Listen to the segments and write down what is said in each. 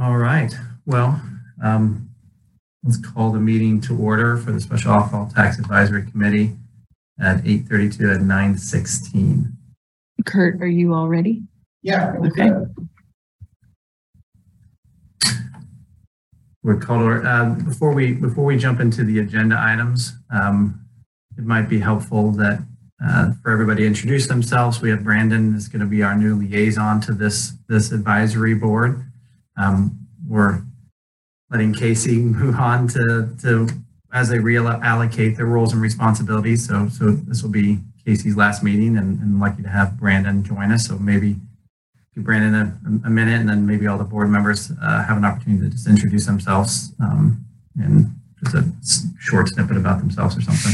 All right. Well, um, let's call the meeting to order for the Special Alcohol Tax Advisory Committee at 8:32 at 9:16. Kurt, are you all ready? Yeah. Okay. We're called, or, uh, before we, before we jump into the agenda items, um, it might be helpful that, uh, for everybody to introduce themselves. We have Brandon is going to be our new liaison to this, this advisory board. Um, we're letting Casey move on to, to, as they reallocate their roles and responsibilities. So, so this will be Casey's last meeting and, and lucky to have Brandon join us. So maybe give Brandon a, a minute and then maybe all the board members uh, have an opportunity to just introduce themselves um, and just a short snippet about themselves or something.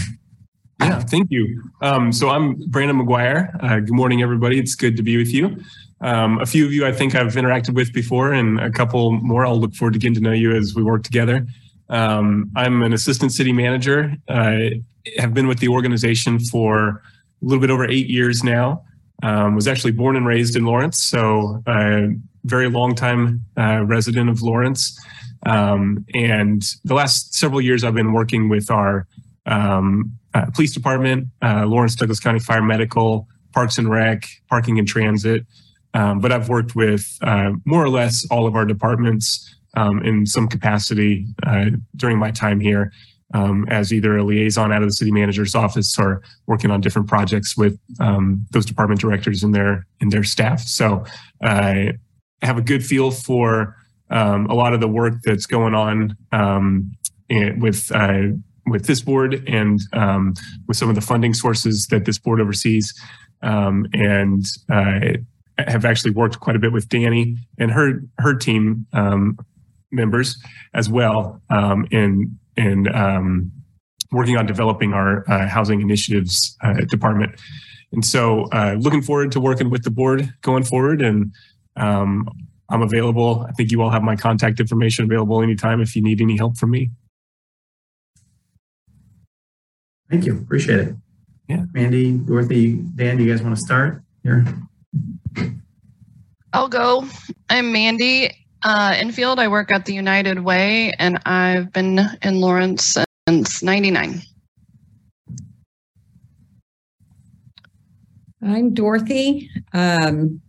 Yeah, thank you. Um, so I'm Brandon McGuire. Uh, good morning, everybody. It's good to be with you. Um, a few of you I think I've interacted with before, and a couple more I'll look forward to getting to know you as we work together. Um, I'm an assistant city manager. I have been with the organization for a little bit over eight years now. Um, was actually born and raised in Lawrence, so a very long time uh, resident of Lawrence. Um, and the last several years, I've been working with our um, uh, police department, uh, Lawrence Douglas County Fire Medical, Parks and Rec, Parking and Transit. Um, but I've worked with uh, more or less all of our departments um, in some capacity uh, during my time here um, as either a liaison out of the city manager's office or working on different projects with um, those department directors and their and their staff. So I have a good feel for um, a lot of the work that's going on um, with uh, with this board and with some of the funding sources that this board oversees. And uh, have actually worked quite a bit with Danny and her her team um, members as well um, in in um, working on developing our uh, housing initiatives uh, department. And so, uh, looking forward to working with the board going forward. And um, I'm available. I think you all have my contact information available anytime if you need any help from me. Thank you. Appreciate it. Yeah. Mandy, Dorothy, Dan, do you guys want to start here? I'll go. I'm Mandy uh, Enfield. I work at the United Way, and I've been in Lawrence since '99. I'm Dorothy. Um,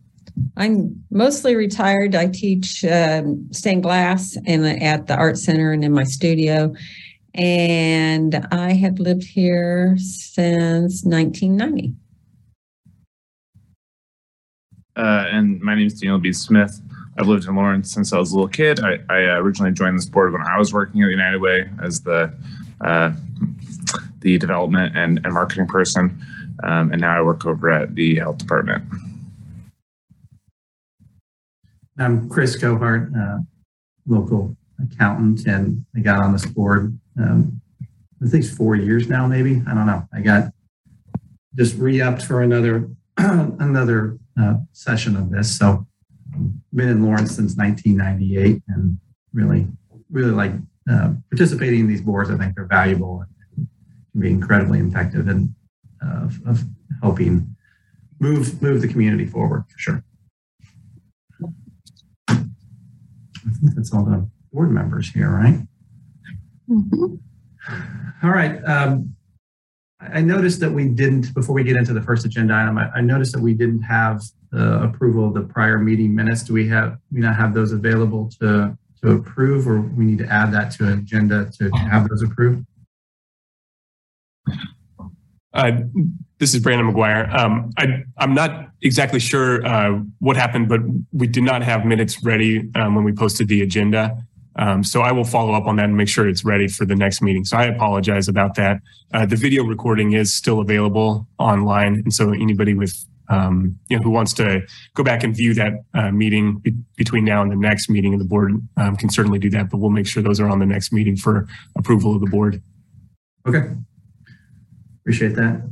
I'm mostly retired. I teach um, stained glass the, at the art center and in my studio. And I have lived here since 1990. Uh, and my name is Daniel B. Smith. I've lived in Lawrence since I was a little kid. I, I uh, originally joined this board when I was working at United Way as the uh, the development and, and marketing person, um, and now I work over at the health department. I'm Chris Gohart, uh, local accountant, and I got on this board, um, I think four years now, maybe. I don't know. I got just re-upped for another another uh, session of this. So been in Lawrence since 1998 and really, really like uh, participating in these boards. I think they're valuable and can be incredibly effective in uh, of, helping move move the community forward for sure. I think that's all the board members here, right? All right. Um, I noticed that we didn't, before we get into the first agenda item, I, I noticed that we didn't have the approval of the prior meeting minutes. Do we have, we not have those available to, to approve or we need to add that to an agenda to have those approved? Uh, this is Brandon McGuire. Um, I, I'm not exactly sure uh, what happened, but we did not have minutes ready um, when we posted the agenda. Um, so I will follow up on that and make sure it's ready for the next meeting. So I apologize about that. Uh, the video recording is still available online, and so anybody with um, you know who wants to go back and view that uh, meeting be- between now and the next meeting of the board um, can certainly do that. But we'll make sure those are on the next meeting for approval of the board. Okay. Appreciate that.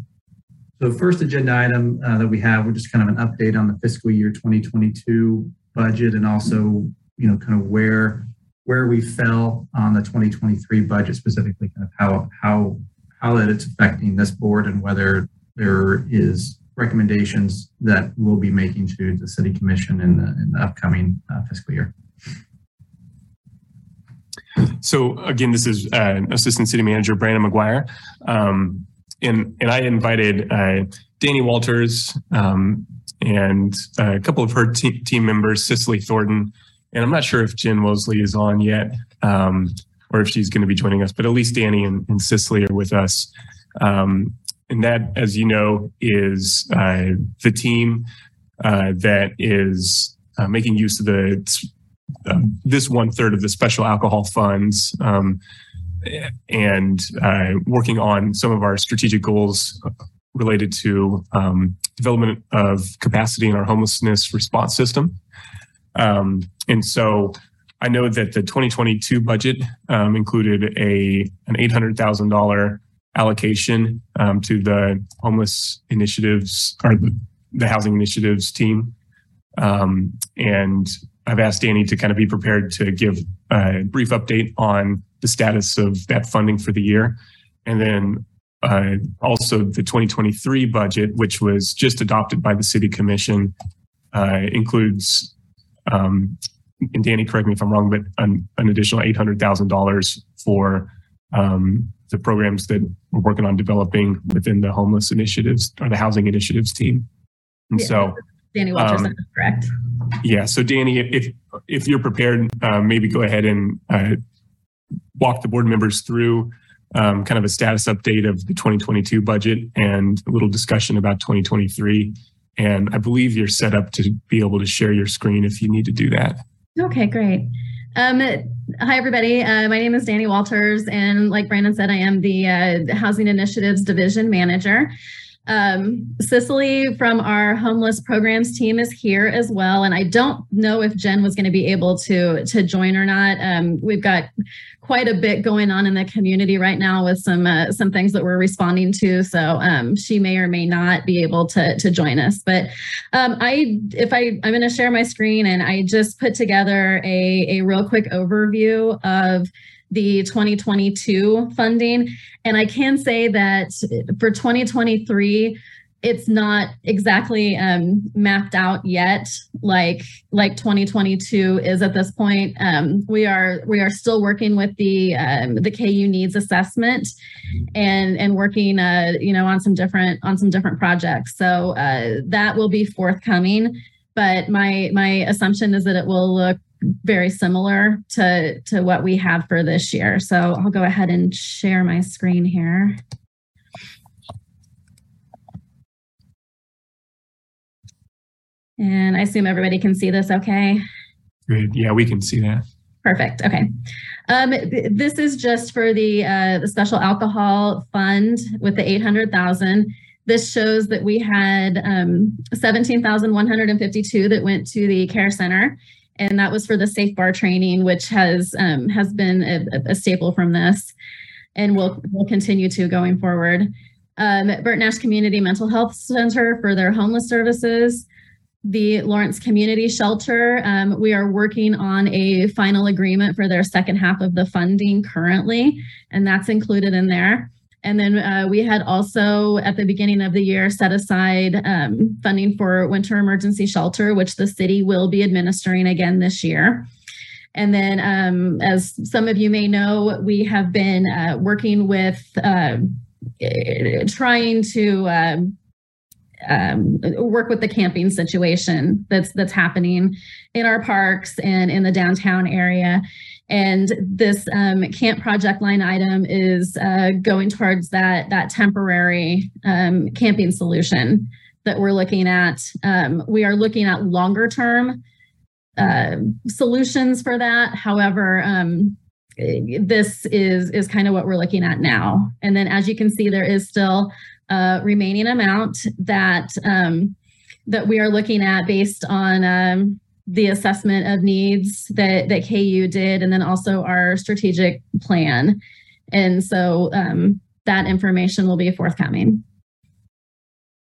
So first agenda item uh, that we have, we're just kind of an update on the fiscal year 2022 budget and also, you know, kind of where where we fell on the 2023 budget specifically, kind of how how how that it's affecting this board and whether there is recommendations that we'll be making to the city commission in the in the upcoming uh, fiscal year. So again, this is uh, Assistant City Manager Brandon McGuire, um, and and I invited uh, Danny Walters um, and a couple of her te- team members, Cicely Thornton, and I'm not sure if Jen Mosley is on yet um, or if she's going to be joining us, but at least Danny and, and Cicely are with us. Um, and that, as you know, is uh, the team uh, that is uh, making use of the uh, this one third of the special alcohol funds um, and uh, working on some of our strategic goals related to um, development of capacity in our homelessness response system. Um, and so I know that the 2022 budget um, included a an $800,000 allocation um, to the homeless initiatives or the, housing initiatives team. Um, and I've asked Danny to kind of be prepared to give a brief update on the status of that funding for the year. And then uh, also the 2023 budget, which was just adopted by the City Commission, uh, includes, um, and Danny, correct me if I'm wrong, but an, an additional $800,000 for um, the programs that we're working on developing within the homeless initiatives or the housing initiatives team. And Yeah. so, Danny Walters, Um, correct. yeah. So Danny, if if you're prepared, uh, maybe go ahead and uh, walk the board members through um, kind of a status update of the 2022 budget and a little discussion about 2023. And I believe you're set up to be able to share your screen if you need to do that. Okay, great. Um, hi, everybody. Uh, my name is Danny Walters, and like Brandon said, I am the uh, Housing Initiatives Division Manager. Um, Cicely from our homeless programs team is here as well, and I don't know if Jen was going to be able to to join or not. Um, we've got quite a bit going on in the community right now with some uh, some things that we're responding to, so um, she may or may not be able to to join us. But um, I, if I, I'm going to share my screen, and I just put together a a real quick overview of the 2022 funding. And I can say that for 2023, it's not exactly um, mapped out yet, like like 2022 is at this point. Um, we are we are still working with the um, the KU needs assessment, and and working uh, you know on some different on some different projects. So uh, that will be forthcoming. But my my assumption is that it will look very similar to to what we have for this year. So I'll go ahead and share my screen here. And I assume everybody can see this okay? Good. Yeah, we can see that. Perfect. Okay. Um, th- this is just for the uh, the special alcohol fund with the 800,000. This shows that we had um, 17,152 that went to the care center, and that was for the safe bar training, which has um, has been a, a staple from this, and will will continue to going forward. Um, Bert Nash Community Mental Health Center for their homeless services the Lawrence Community Shelter. Um, we are working on a final agreement for their second half of the funding currently, and that's included in there. And then uh, we had also at the beginning of the year set aside um, funding for winter emergency shelter, which the city will be administering again this year. And then, um, as some of you may know, we have been uh, working with uh, trying to um, um, work with the camping situation that's that's happening in our parks and in the downtown area. And this um, camp project line item is uh, going towards that that temporary um, camping solution that we're looking at. Um, we are looking at longer term uh, solutions for that. However, um, this is is kind of what we're looking at now. And then, as you can see, there is still a remaining amount that um, that we are looking at based on um, the assessment of needs that that KU did, and then also our strategic plan. And so um, that information will be forthcoming.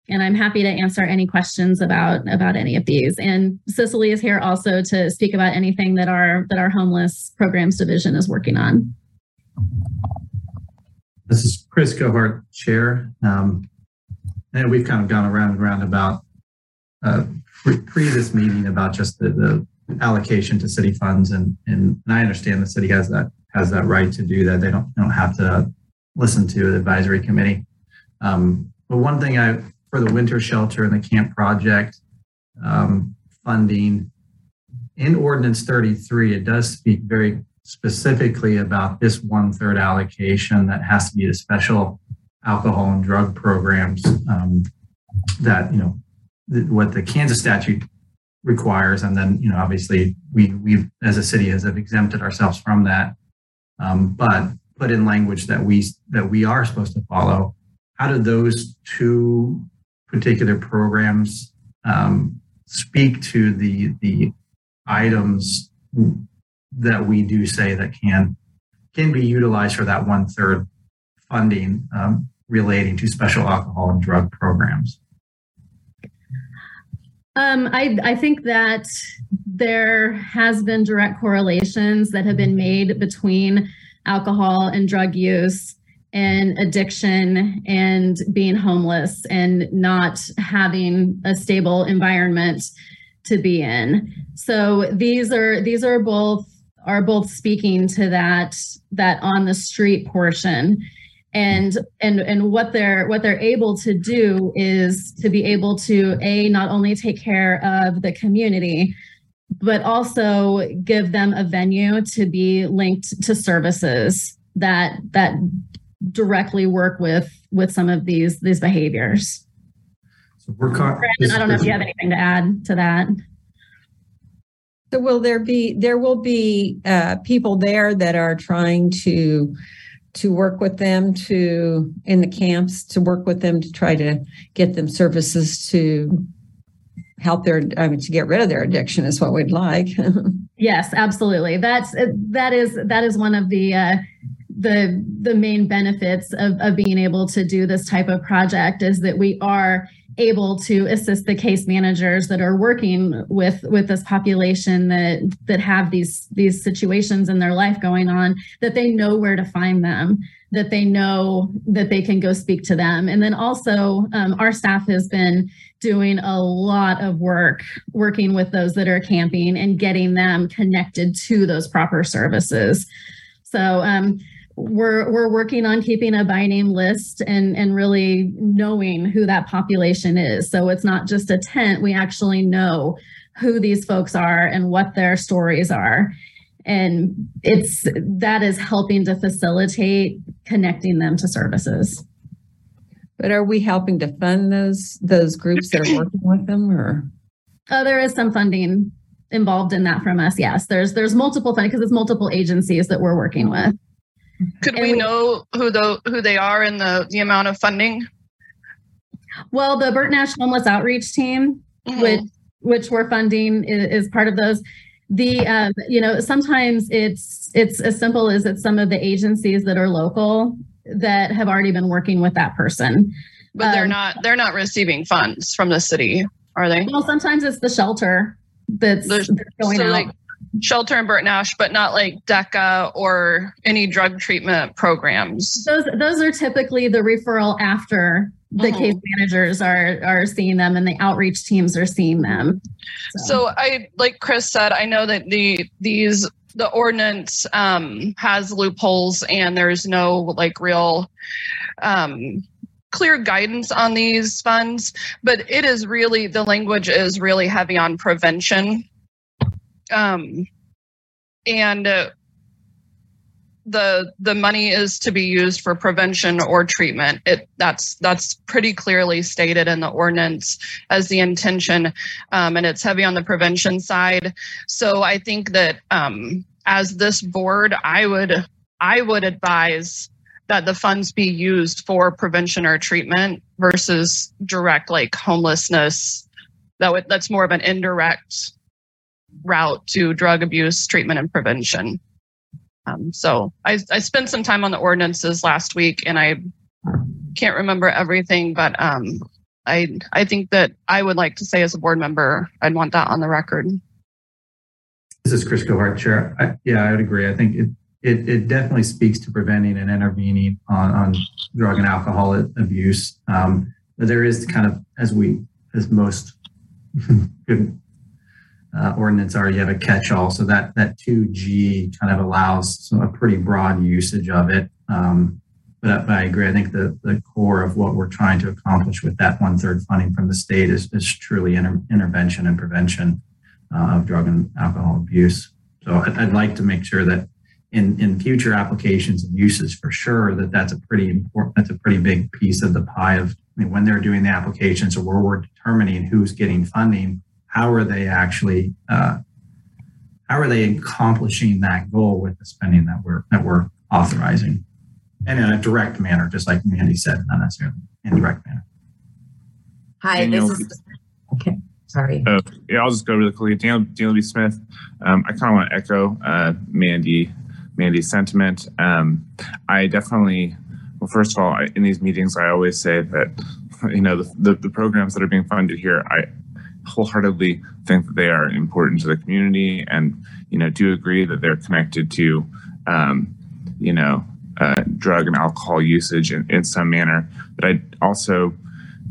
And I'm happy to answer any questions about about any of these. And Cicely is here also to speak about anything that our that our homeless programs division is working on. This is Chris Gohart, Chair. Um, and we've kind of gone around and around about uh, pre pre this meeting about just the, the allocation to city funds, and, and I understand the city has that has that right to do that. They don't don't have to listen to the advisory committee. Um, but one thing I for the winter shelter and the camp project um, funding in Ordinance 33, it does speak very specifically about this one third allocation that has to be to special alcohol and drug programs um, that you know th- what the Kansas statute requires, and then you know obviously we we as a city has have exempted ourselves from that, um, but put in language that we that we are supposed to follow. How do those two particular programs um, speak to the the items that we do say that can can be utilized for that one third funding um, relating to special alcohol and drug programs? Um, I, I think that there has been direct correlations that have been made between alcohol and drug use and addiction and being homeless and not having a stable environment to be in. So these are these are both are both speaking to that that on the street portion and and and what they're what they're able to do is to be able to a not only take care of the community but also give them a venue to be linked to services that that directly work with with some of these these behaviors So we're caught. Brandon, i don't know if you have anything to add to that So will there be, there will be uh, people there that are trying to, to work with them to, in the camps, to work with them to try to get them services to help their, I mean, to get rid of their addiction is what we'd like. Yes, absolutely. That's that is that is one of the uh, the the main benefits of, of being able to do this type of project is that we are able to assist the case managers that are working with with this population that that have these these situations in their life going on that they know where to find them that they know that they can go speak to them. And then also um, our staff has been doing a lot of work working with those that are camping and getting them connected to those proper services. So um, we're we're working on keeping a by name list and and really knowing who that population is. So it's not just a tent. We actually know who these folks are and what their stories are. And it's that is helping to facilitate connecting them to services. But are we helping to fund those, those groups that are working with them or? Oh, there is some funding involved in that from us yes. There's there's multiple funding because it's multiple agencies that we're working with Could we we- know who the who they are and the the amount of funding? well the bert nash homeless outreach team Mhm. which which we're funding is, is part of those the um, you know sometimes it's it's as simple as it's some of the agencies that are local that have already been working with that person but they're um, not they're not receiving funds from the city, are they? well sometimes it's the shelter that's, There's- that's going so out like shelter and Bert Nash, but not like DECA or any drug treatment programs. those those are typically the referral after the Mhm. case managers are are seeing them and the outreach teams are seeing them So I like Chris said, I know that the these the ordinance um, has loopholes and there's no like real um, clear guidance on these funds, but it is really the language is really heavy on prevention. Um, and uh, the the money is to be used for prevention or treatment. It that's that's pretty clearly stated in the ordinance as the intention um, and it's heavy on the prevention side. So I think that um, as this board, I would I would advise that the funds be used for prevention or treatment versus direct like homelessness. That would that's more of an indirect route to drug abuse treatment and prevention. Um, so I, I spent some time on the ordinances last week and I can't remember everything, but um, I I think that I would like to say as a board member, I'd want that on the record. This is Chris Cohart, Chair. I, yeah, I would agree. I think it, it, it definitely speaks to preventing and intervening on, on drug and alcohol abuse. Um, there is kind of, as we, as most good uh, ordinance already have a catch-all, so that that 2G kind of allows some, a pretty broad usage of it. Um, but, I agree. I think the, the core of what we're trying to accomplish with that one third funding from the state is, is truly inter- intervention and prevention uh, of drug and alcohol abuse. So I'd, I'd, like to make sure that in, in future applications and uses for sure that that's a pretty important, that's a pretty big piece of the pie of I mean, when they're doing the applications or where we're determining who's getting funding, how are they actually, uh, how are they accomplishing that goal with the spending that we're, that we're authorizing? and in a direct manner, just like Mandy said, not necessarily indirect manner. Hi, Daniel, this is okay. Sorry. Uh, yeah, I'll just go really quickly. Daniel, Daniel B. Smith. Um, I kind of want to echo uh, Mandy, Mandy's sentiment. Um, I definitely, well, first of all, I, in these meetings, I always say that you know the, the, the programs that are being funded here, I wholeheartedly think that they are important to the community, and you know do agree that they're connected to, um, you know, uh, drug and alcohol usage in, in some manner. But I also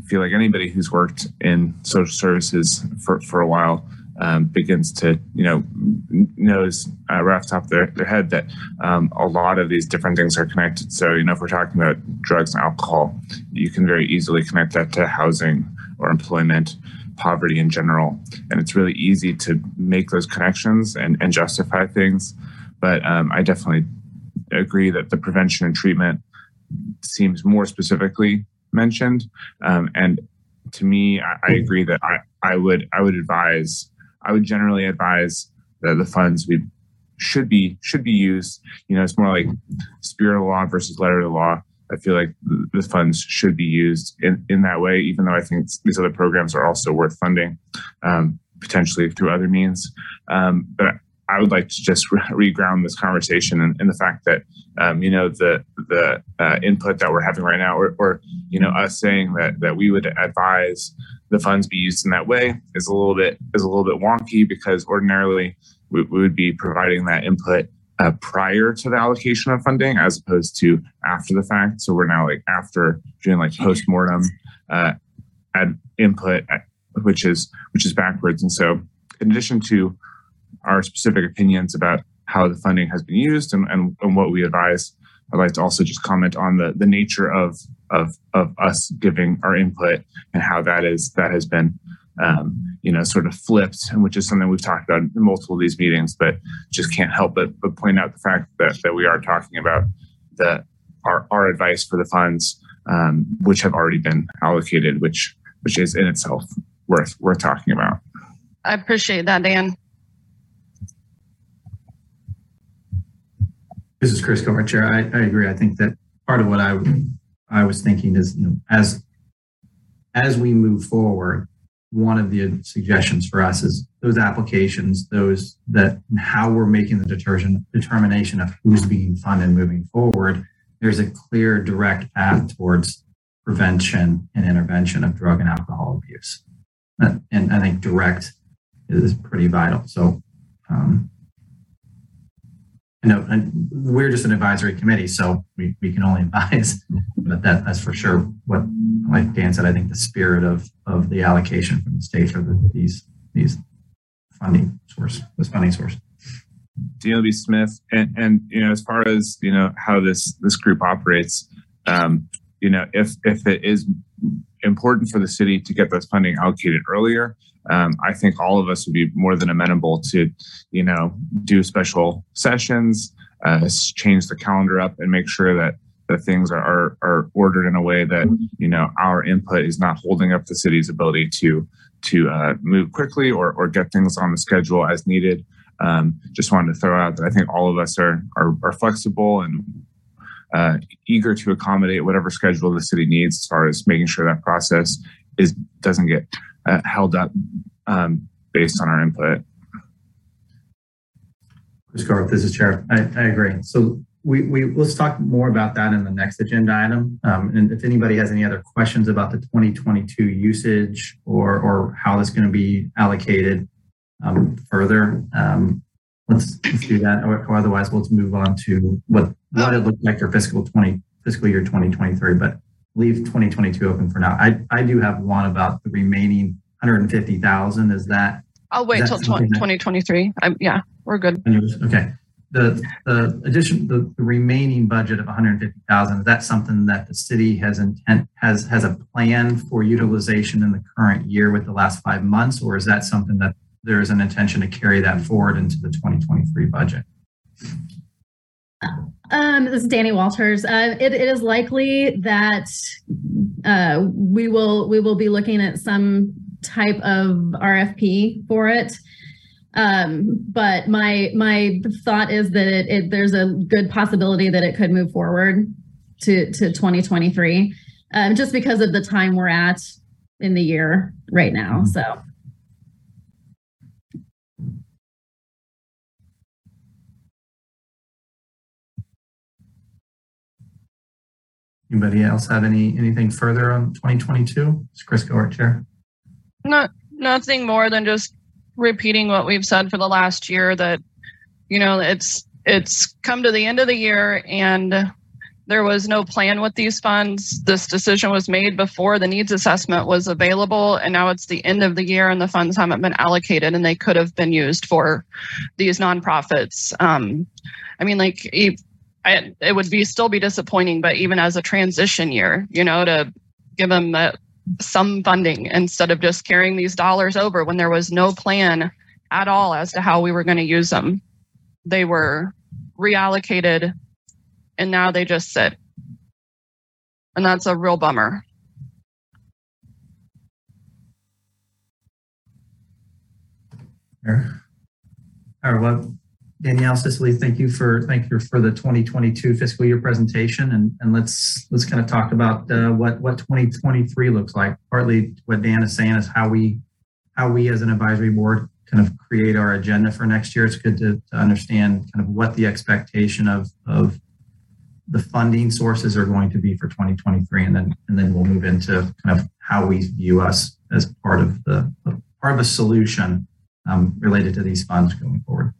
feel like anybody who's worked in social services for, for a while um, begins to, you know, knows uh, right off the top of their, their head that um, a lot of these different things are connected. So, you know, if we're talking about drugs and alcohol, you can very easily connect that to housing or employment, poverty in general. And it's really easy to make those connections and, and justify things. But um, I definitely agree that the prevention and treatment seems more specifically mentioned. Um, and to me, I, I, agree that I, I would I would advise I would generally advise that the funds we should be should be used. You know, it's more like spirit of law versus letter of the law. I feel like the funds should be used in, in that way, even though I think these other programs are also worth funding, um, potentially through other means. Um, but I would like to just reground this conversation in, the fact that um, you know the the uh, input that we're having right now, or, or you know us saying that that we would advise the funds be used in that way is a little bit is a little bit wonky because ordinarily we, we would be providing that input uh, prior to the allocation of funding as opposed to after the fact. So we're now like after doing like post mortem uh, ad input, uh, which is which is backwards. And so in addition to our specific opinions about how the funding has been used and, and, and what we advise. I'd like to also just comment on the, the nature of, of, of us giving our input and how that is that has been um, you know sort of flipped, which is something we've talked about in multiple of these meetings, but just can't help but, but point out the fact that, that we are talking about the our, our advice for the funds um, which have already been allocated, which which is in itself worth worth talking about. I appreciate that, Dan. This is Chris Comer, Chair. I, I agree. I think that part of what I I was thinking is, you know, as as we move forward, one of the suggestions for us is those applications, those that how we're making the determination determination of who's being funded moving forward. There's a clear, direct path towards prevention and intervention of drug and alcohol abuse, and I think direct is pretty vital. So um, know, and we're just an advisory committee, so we, we can only advise. But that that's for sure what, like Dan said, I think the spirit of of the allocation from the state for the, these these funding source, this funding source. DLB Smith, and, and you know, as far as you know how this this group operates, um, you know, if if it is important for the city to get this funding allocated earlier, um, I think all of us would be more than amenable to, you know, do special sessions, uh, change the calendar up, and make sure that that things are, are, are ordered in a way that you know our input is not holding up the city's ability to to uh, move quickly or or get things on the schedule as needed. Um, just wanted to throw out that I think all of us are are, are flexible and uh, eager to accommodate whatever schedule the city needs as far as making sure that process is doesn't get uh, held up um, based on our input. Chris Garth, this is Chair. I, I, agree. So we, we let's talk more about that in the next agenda item. Um, and if anybody has any other questions about the 2022 usage or or how that's going to be allocated um, further, um, let's let's do that. Or, or, otherwise, let's move on to what what it looked like for fiscal 20 fiscal year 2023. But leave 2022 open for now. I, I do have one about the remaining 150,000. Is that I'll wait till that something that- 2023. I'm, yeah, we're good. Okay. The, the addition, the, the remaining budget of 150,000, is that something that the city has intent, has, has a plan for utilization in the current year with the last five months? Or is that something that there is an intention to carry that forward into the 2023 budget? Um, this is Danny Walters. Uh, it, it is likely that uh, we will we will be looking at some type of RFP for it. Um, but my my thought is that it, it, there's a good possibility that it could move forward to to 2023, um, just because of the time we're at in the year right now. So. Anybody else have any, anything further on 2022? It's Chris Gort, Chair. Not nothing more than just repeating what we've said for the last year that you know it's it's come to the end of the year and there was no plan with these funds. This decision was made before the needs assessment was available and now it's the end of the year and the funds haven't been allocated and they could have been used for these nonprofits. Um, i mean like it would be still be disappointing but even as a transition year you know to give them the some funding instead of just carrying these dollars over when there was no plan at all as to how we were going to use them. They were reallocated and now they just sit. And that's a real bummer. All right, well, Danielle Cicely, thank you for, thank you for the 2022 fiscal year presentation. And, and let's, let's kind of talk about uh, what, what 2023 looks like. Partly what Dan is saying is how we, how we as an advisory board kind of create our agenda for next year. It's good to, to understand kind of what the expectation of, of the funding sources are going to be for 2023. And then, and then we'll move into kind of how we view us as part of the, part of a solution um, related to these funds going forward.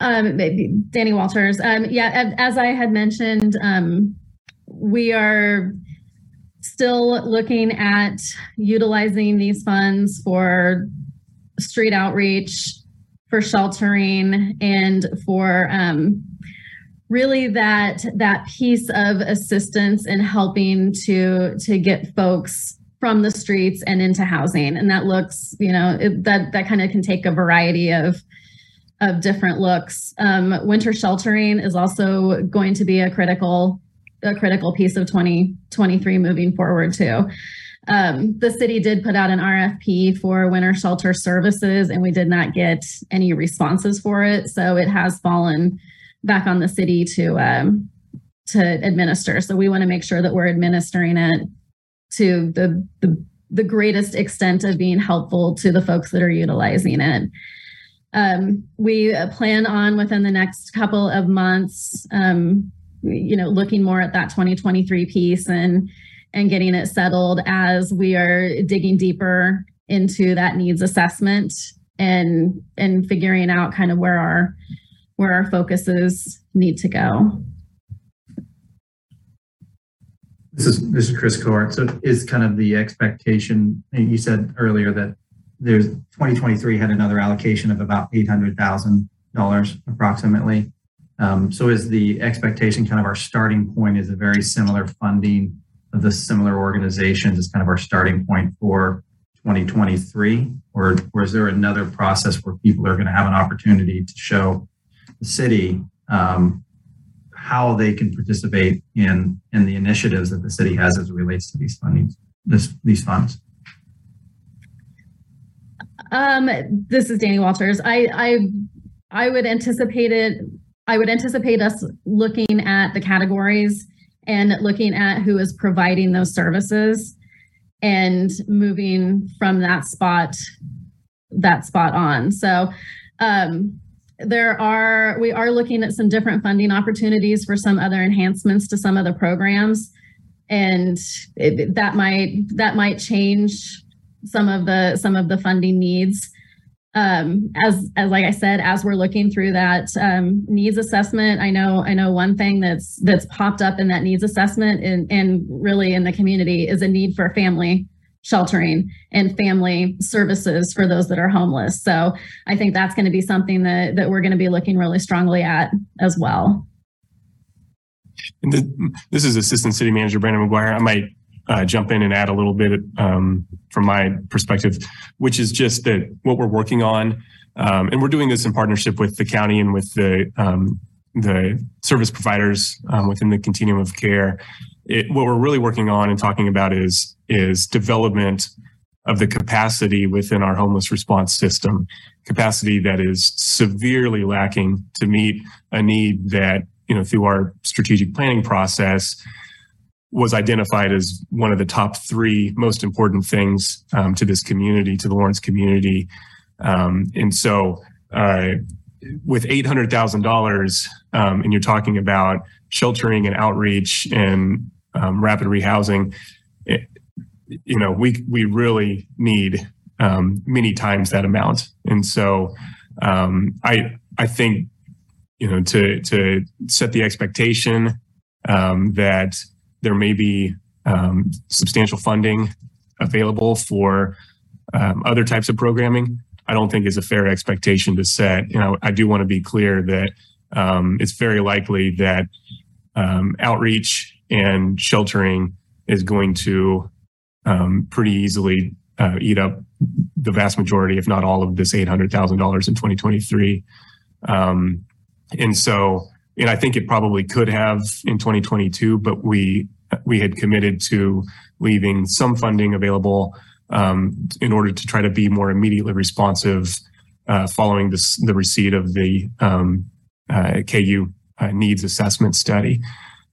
Um, Danny Walters. Um, yeah, as I had mentioned, um, we are still looking at utilizing these funds for street outreach, for sheltering, and for um, really that that piece of assistance in helping to to get folks from the streets and into housing. And that looks, you know, it, that that kind of can take a variety of of different looks. Um, winter sheltering is also going to be a critical a critical piece of 2023 moving forward too. Um, the city did put out an RFP for winter shelter services, and we did not get any responses for it. So it has fallen back on the city to um, to administer. So we want to make sure that we're administering it to the, the the greatest extent of being helpful to the folks that are utilizing it. Um, we plan on within the next couple of months, um, you know, looking more at that 2023 piece and and getting it settled as we are digging deeper into that needs assessment and and figuring out kind of where our where our focuses need to go. This is this is Chris Court. So is kind of the expectation you said earlier that there's 2023 had another allocation of about $800,000 approximately. Um, so is the expectation kind of our starting point is a very similar funding of the similar organizations is kind of our starting point for 2023? Or, or is there another process where people are going to have an opportunity to show the city um, how they can participate in, in the initiatives that the city has as it relates to these fundings, this, these funds? Um, this is Danny Walters. I I I would anticipate it. I would anticipate us looking at the categories and looking at who is providing those services and moving from that spot that spot on. So um, there are we are looking at some different funding opportunities for some other enhancements to some of the programs and it, that might that might change some of the some of the funding needs um, as as like I said, as we're looking through that um, needs assessment, I know I know one thing that's that's popped up in that needs assessment and and really in the community is a need for family sheltering and family services for those that are homeless. So I think that's going to be something that that we're going to be looking really strongly at as well. And the, this is Assistant City Manager Brandon McGuire. I might uh, jump in and add a little bit um, from my perspective, which is just that what we're working on, um, and we're doing this in partnership with the county and with the um, the service providers um, within the continuum of care. It, what we're really working on and talking about is is development of the capacity within our homeless response system, capacity that is severely lacking to meet a need that you know through our strategic planning process was identified as one of the top three most important things um, to this community, to the Lawrence community. Um, and so, uh, with $800,000, um, and you're talking about sheltering and outreach and um, rapid rehousing, it, you know, we we really need um, many times that amount. And so, um, I I think, you know, to to set the expectation that there may be um, substantial funding available for um, other types of programming. I don't think is a fair expectation to set. Know, I do want to be clear that um, it's very likely that um, outreach and sheltering is going to um, pretty easily uh, eat up the vast majority, if not all, of this eight hundred thousand dollars in 2023. Um, and so and I think it probably could have in 2022, but we we had committed to leaving some funding available um, in order to try to be more immediately responsive uh, following this, the receipt of the um, uh, KU uh, needs assessment study.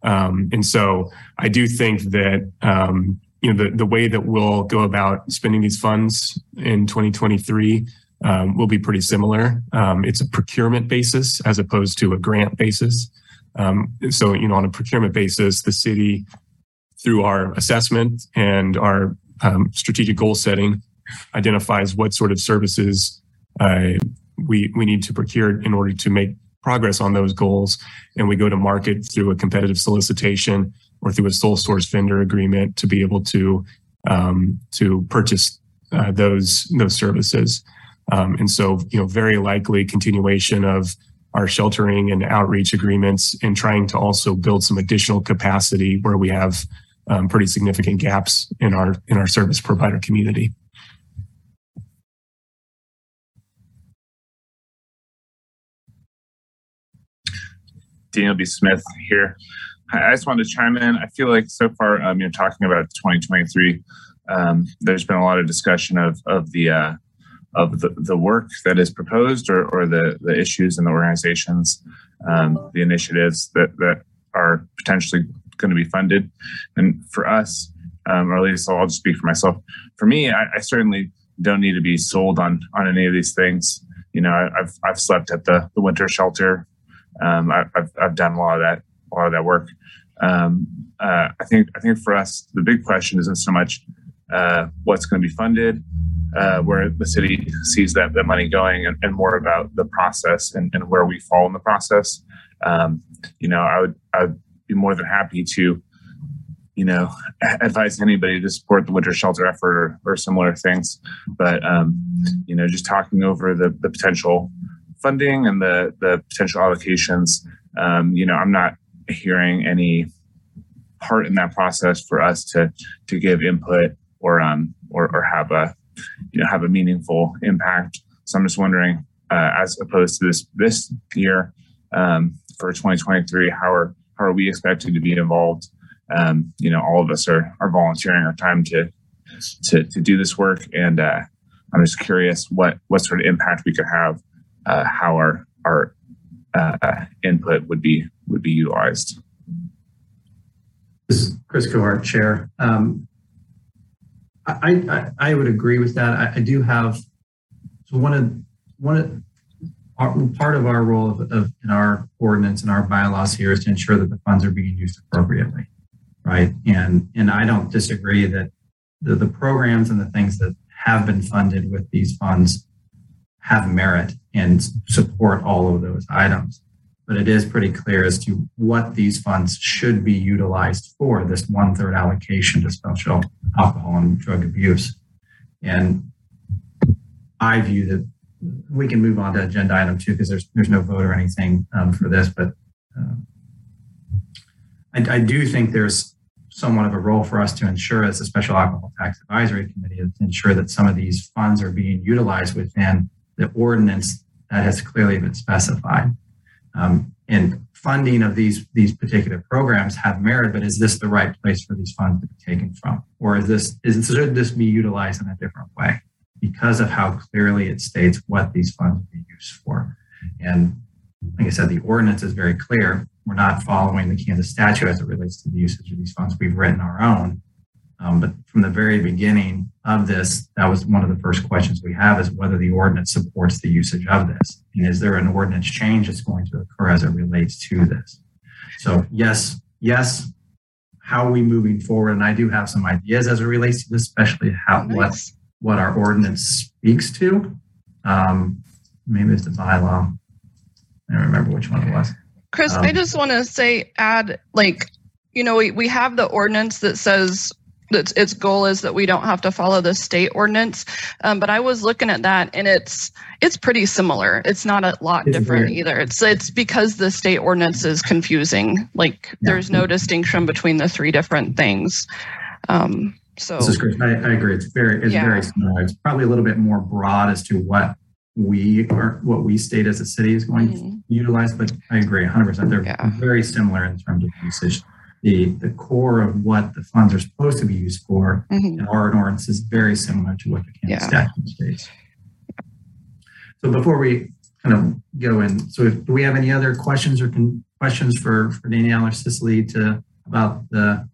Um, and so I do think that um, you know the, the way that we'll go about spending these funds in 2023 um, will be pretty similar. Um, it's a procurement basis as opposed to a grant basis. Um, so, you know, on a procurement basis, the city, through our assessment and our um, strategic goal setting, identifies what sort of services uh, we we need to procure in order to make progress on those goals, and we go to market through a competitive solicitation or through a sole source vendor agreement to be able to um, to purchase uh, those those services. Um, and so, you know, very likely continuation of our sheltering and outreach agreements and trying to also build some additional capacity where we have um, pretty significant gaps in our in our service provider community. Daniel B. Smith here. I just wanted to chime in. I feel like so far, um, you're talking about 2023. Um, there's been a lot of discussion of of the uh, of the, the work that is proposed or, or the, the issues in the organizations, um, the initiatives that, that are potentially going to be funded. And for us, um, or at least I'll just speak for myself. For me, I, I, certainly don't need to be sold on on any of these things. You know, I, have I've slept at the, the winter shelter. Um, I, have I've done a lot of that a lot of that work. Um, uh, I think I think for us, the big question isn't so much uh, what's going to be funded, uh, where the city sees that, that money going and, and more about the process and, and, where we fall in the process. Um, you know, I would, I would be more than happy to, you know, advise anybody to support the winter shelter effort or, or similar things. But, um, you know, just talking over the, the potential funding and the, the potential allocations, um, you know, I'm not hearing any part in that process for us to, to give input or, um, or, or have a, you know have a meaningful impact. So I'm just wondering, uh, as opposed to this this year um, for 2023, how are how are we expected to be involved? Um, you know, all of us are are volunteering our time to to to do this work, and uh, I'm just curious what what sort of impact we could have, uh, how our our uh, input would be would be utilized. This is Chris Cohart, Chair. Um, I, I, I would agree with that. I, I, do have so one of one of our, part of our role of, of, in our ordinance and our bylaws here is to ensure that the funds are being used appropriately, right? And and I don't disagree that the, the programs and the things that have been funded with these funds have merit and support all of those items. But it is pretty clear as to what these funds should be utilized for this one third allocation to special alcohol and drug abuse. And I view that we can move on to agenda item two because there's there's no vote or anything um, for this, but uh, I, I, do think there's somewhat of a role for us to ensure as a special alcohol tax advisory committee to ensure that some of these funds are being utilized within the ordinance that has clearly been specified. Um, and funding of these these particular programs have merit, but is this the right place for these funds to be taken from, or is this is should this be utilized in a different way? because of how clearly it states what these funds will be used for. And like I said, the ordinance is very clear. We're not following the Kansas statute as it relates to the usage of these funds. We've written our own. Um, but from the very beginning of this, that was one of the first questions we have is whether the ordinance supports the usage of this. And is there an ordinance change that's going to occur as it relates to this? So yes, yes, how are we moving forward? And I do have some ideas as it relates to this, especially how nice. what what our ordinance speaks to. Um, maybe it's the bylaw. I don't remember which one it was. Chris, um, I just want to say, add like, you know, we, we have the ordinance that says that its goal is that we don't have to follow the state ordinance. Um, but I was looking at that and it's it's pretty similar. It's not a lot different weird. either. It's it's because the state ordinance is confusing. Like yeah. there's no distinction between the three different things. Um, so this is great. I, I agree. It's very it's yeah. very similar. It's probably a little bit more broad as to what we are what we state as a city is going mm-hmm. to utilize, but I agree 100. percent They're yeah. very similar in terms of usage. The the core of what the funds are supposed to be used for mm-hmm. in our ordinance is very similar to what the Kansas yeah. statute states. So before we kind of go in, so if, do we have any other questions or con- questions for for Danielle or Cicely to about the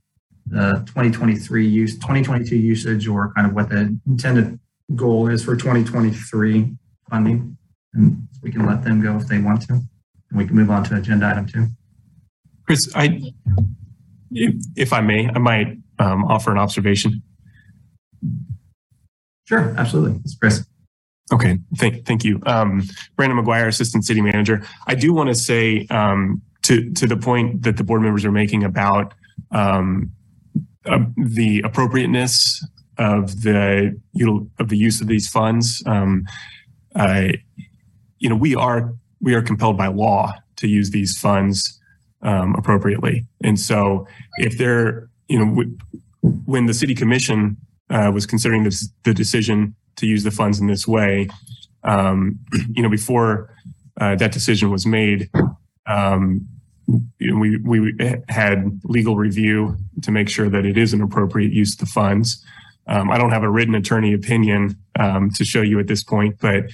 the 2023 use, 2022 usage, or kind of what the intended goal is for 2023 funding. And we can let them go if they want to. And we can move on to agenda item two. Chris, I, if I may, I might um, offer an observation. Sure, absolutely. It's Chris. Okay, thank, thank you. Um, Brandon McGuire, Assistant City Manager. I do want to say um, to, to the point that the board members are making about um, uh, the appropriateness of the you know of the use of these funds. Um, you know, we are we are compelled by law to use these funds um, appropriately, and so if they're you know w- when the city commission uh, was considering this, the decision to use the funds in this way, um, you know, before uh, that decision was made, um, we we had legal review to make sure that it is an appropriate use of the funds. Um, I don't have a written attorney opinion um, to show you at this point, but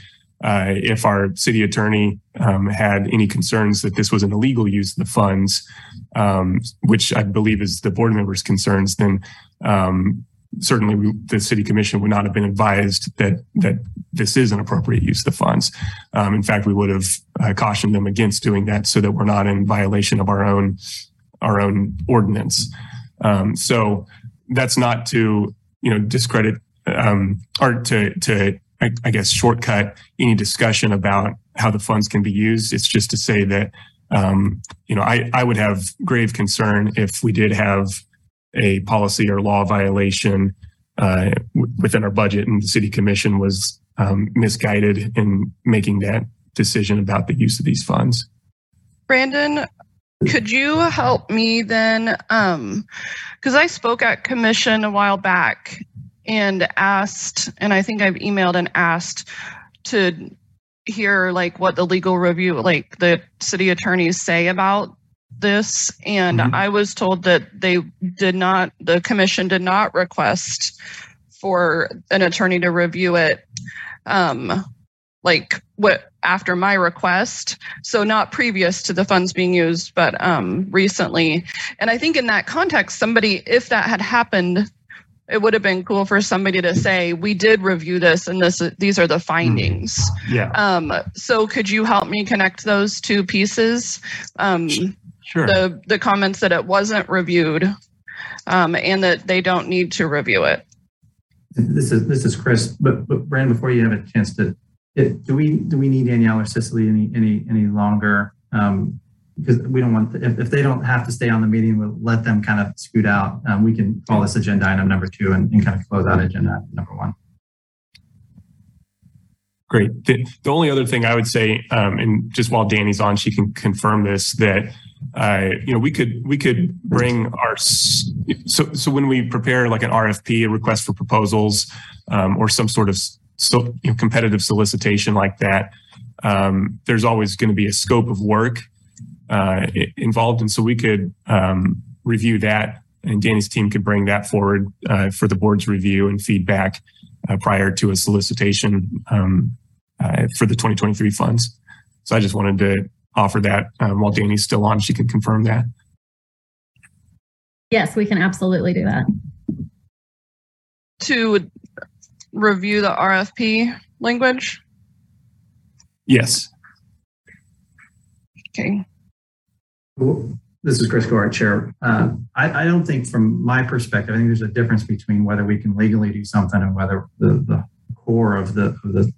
uh, if our city attorney um, had any concerns that this was an illegal use of the funds, um, which I believe is the board members' concerns, then um, certainly we, the city commission would not have been advised that that this is an appropriate use of the funds. Um, in fact, we would have uh, cautioned them against doing that so that we're not in violation of our own our own ordinance. Um, so that's not to you know discredit um, or to to I, I guess shortcut any discussion about how the funds can be used. It's just to say that um, you know I I would have grave concern if we did have a policy or law violation uh, w- within our budget, and the city commission was um, misguided in making that decision about the use of these funds. Brandon, could you help me then? Because um, I spoke at commission a while back and asked, and I think I've emailed and asked to hear like what the legal review, like the city attorneys say about this, and mm-hmm. I was told that they did not, the commission did not request for an attorney to review it. Um, like what after my request so not previous to the funds being used but um recently and i think in that context somebody if that had happened it would have been cool for somebody to say we did review this and this these are the findings yeah um so could you help me connect those two pieces um Sure. The the comments that it wasn't reviewed, um, and that they don't need to review it. This is this is Chris, but but Brandon, before you have a chance to, it, do we do we need Danielle or Cicely any any any longer? Um, because we don't want if, if they don't have to stay on the meeting, we'll let them kind of scoot out. Um, we can call this agenda item number two and, and kind of close out agenda number one. Great. The, the only other thing I would say, um, and just while Danny's on, she can confirm this that uh, you know we could we could bring our so so when we prepare like an RFP, a request for proposals, um, or some sort of so you know, competitive solicitation like that, um, there's always going to be a scope of work uh, involved, and so we could um, review that, and Danny's team could bring that forward uh, for the board's review and feedback uh, prior to a solicitation um, uh, for the 2023 funds. So I just wanted to offer that um, while Danny's still on, she can confirm that. Yes, we can absolutely do that. To review the RFP language. Yes. Okay. This is Chris Gore, Chair. Uh, I, I don't think, from my perspective, I think there's a difference between whether we can legally do something and whether the, the core of the, of the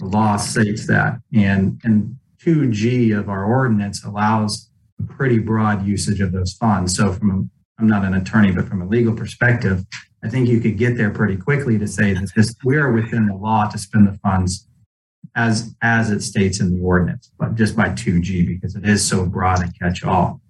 law states that. And, and 2G of our ordinance allows a pretty broad usage of those funds. So from, a, I'm not an attorney, but from a legal perspective, I think you could get there pretty quickly to say that this, we are within the law to spend the funds as, as it states in the ordinance, but just by 2G because it is so broad and catch all.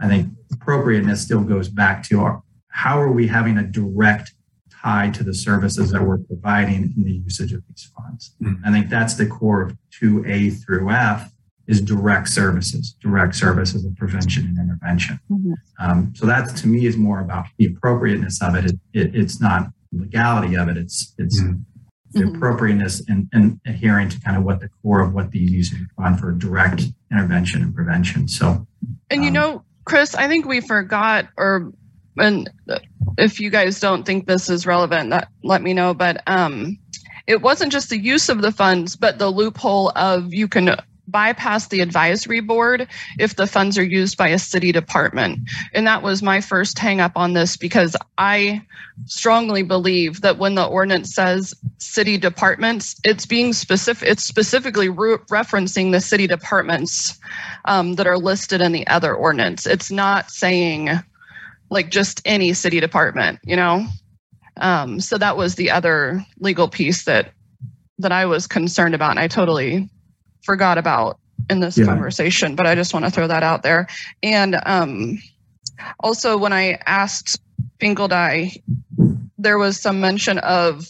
I think appropriateness still goes back to our, how are we having a direct tie to the services that we're providing in the usage of these funds? Mhm. I think that's the core of 2A through F is direct services, direct services of prevention and intervention. Mhm. Um, so that to me is more about the appropriateness of it. It, it. It's not legality of it. It's it's Mhm. The Mhm. appropriateness and, and adhering to kind of what the core of what these users fund for direct intervention and prevention. So And you Um, know, Chris, I think we forgot, or and if you guys don't think this is relevant, that let me know. But um, it wasn't just the use of the funds, but the loophole of you can bypass the advisory board if the funds are used by a city department. And that was my first hang up on this because I strongly believe that when the ordinance says city departments, it's being specific, it's specifically re- referencing the city departments um, that are listed in the other ordinance. It's not saying like just any city department, you know? Um, so that was the other legal piece that that I was concerned about, and I totally forgot about in this Yeah. conversation. But I just want to throw that out there. And um, also, when I asked Finkeldei, there was some mention of,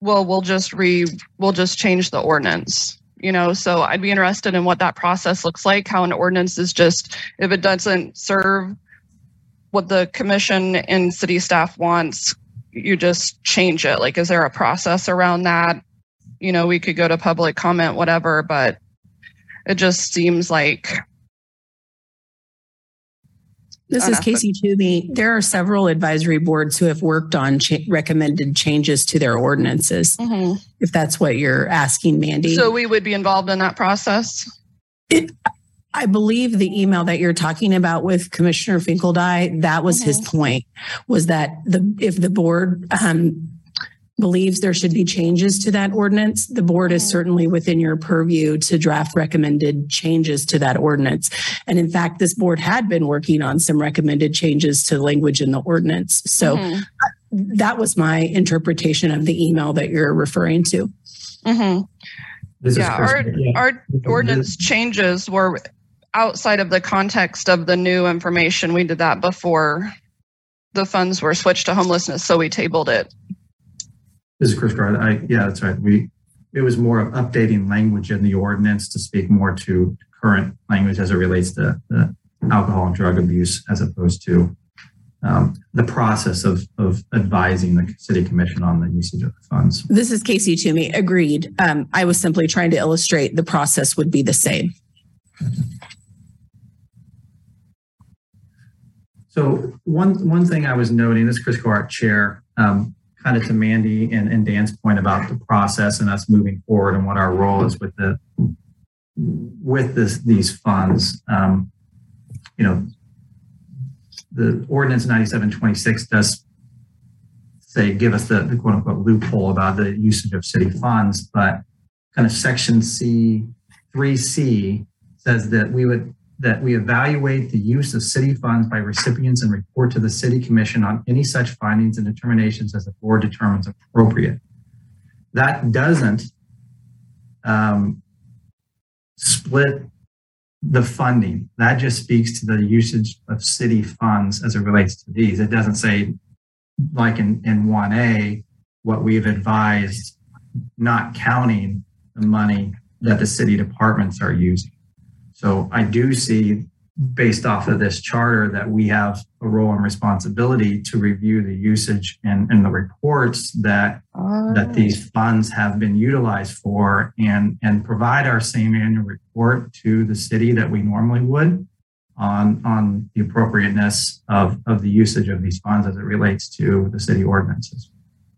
well, we'll just re, we'll just change the ordinance you know so i'd be interested in what that process looks like how an ordinance is just if it doesn't serve what the commission and city staff wants you just change it like is there a process around that you know we could go to public comment whatever but it just seems like This is. Casey Toomay. There are several advisory boards who have worked on cha- recommended changes to their ordinances, if that's what you're asking, Mandy. so we would be involved in that process I believe the email that you're talking about with Commissioner Finkeldei, that was his point, was that the, if the board um, believes there should be changes to that ordinance, the board is certainly within your purview to draft recommended changes to that ordinance. And in fact, this board had been working on some recommended changes to language in the ordinance. So Mhm. that was my interpretation of the email that you're referring to. Mhm. this Yeah, Chris- our- yeah. our ordinance changes were outside of the context of the new information. We did that before the funds were switched to homelessness, so we tabled it. This is Chris Gard. I, yeah, that's right. We, it was more of updating language in the ordinance to speak more to current language as it relates to the alcohol and drug abuse as opposed to um, the process of, of advising the city commission on the usage of the funds. This is Casey Toomay. Agreed. Um, I was simply trying to illustrate the process would be the same. So one, one thing I was noting, this is Chris Gart, Chair, um, kind of to Mandy and, and Dan's point about the process and us moving forward and what our role is with the, with this, these funds. Um, you know, the ordinance 9726 does say, give us the, the quote unquote loophole about the usage of city funds, but kind of section C, 3C says that we would, that we evaluate the use of city funds by recipients and report to the city commission on any such findings and determinations as the board determines appropriate. That doesn't um, split the funding. That just speaks to the usage of city funds as it relates to these. It doesn't say, like in, in 1A, what we've advised, not counting the money that the city departments are using. So I do see, based off of this charter, that we have a role and responsibility to review the usage and, and the reports that that ah. these funds have been utilized for and, and provide our same annual report to the city that we normally would on, on the appropriateness of, of the usage of these funds as it relates to the city ordinances.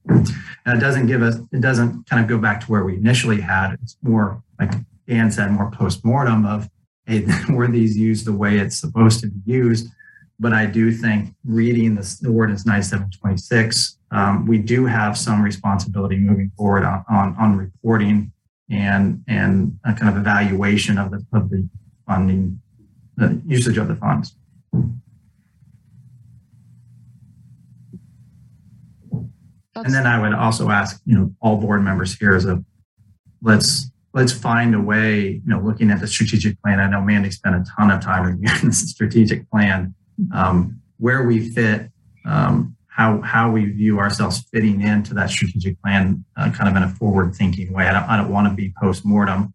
And it doesn't give us, it doesn't kind of go back to where we initially had. It's more, like Dan said, more post-mortem of, hey, were these used the way it's supposed to be used? But I do think reading the, the ordinance 9726 um, we do have some responsibility moving forward on, on, on reporting and and a kind of evaluation of the of the funding, the usage of the funds. And then I would also ask, you know, all board members here as a let's let's find a way, you know, looking at the strategic plan. I know Mandy spent a ton of time reviewing the strategic plan, um, where we fit, um, how how we view ourselves fitting into that strategic plan, uh, kind of in a forward thinking way. I don't, I don't want to be post mortem.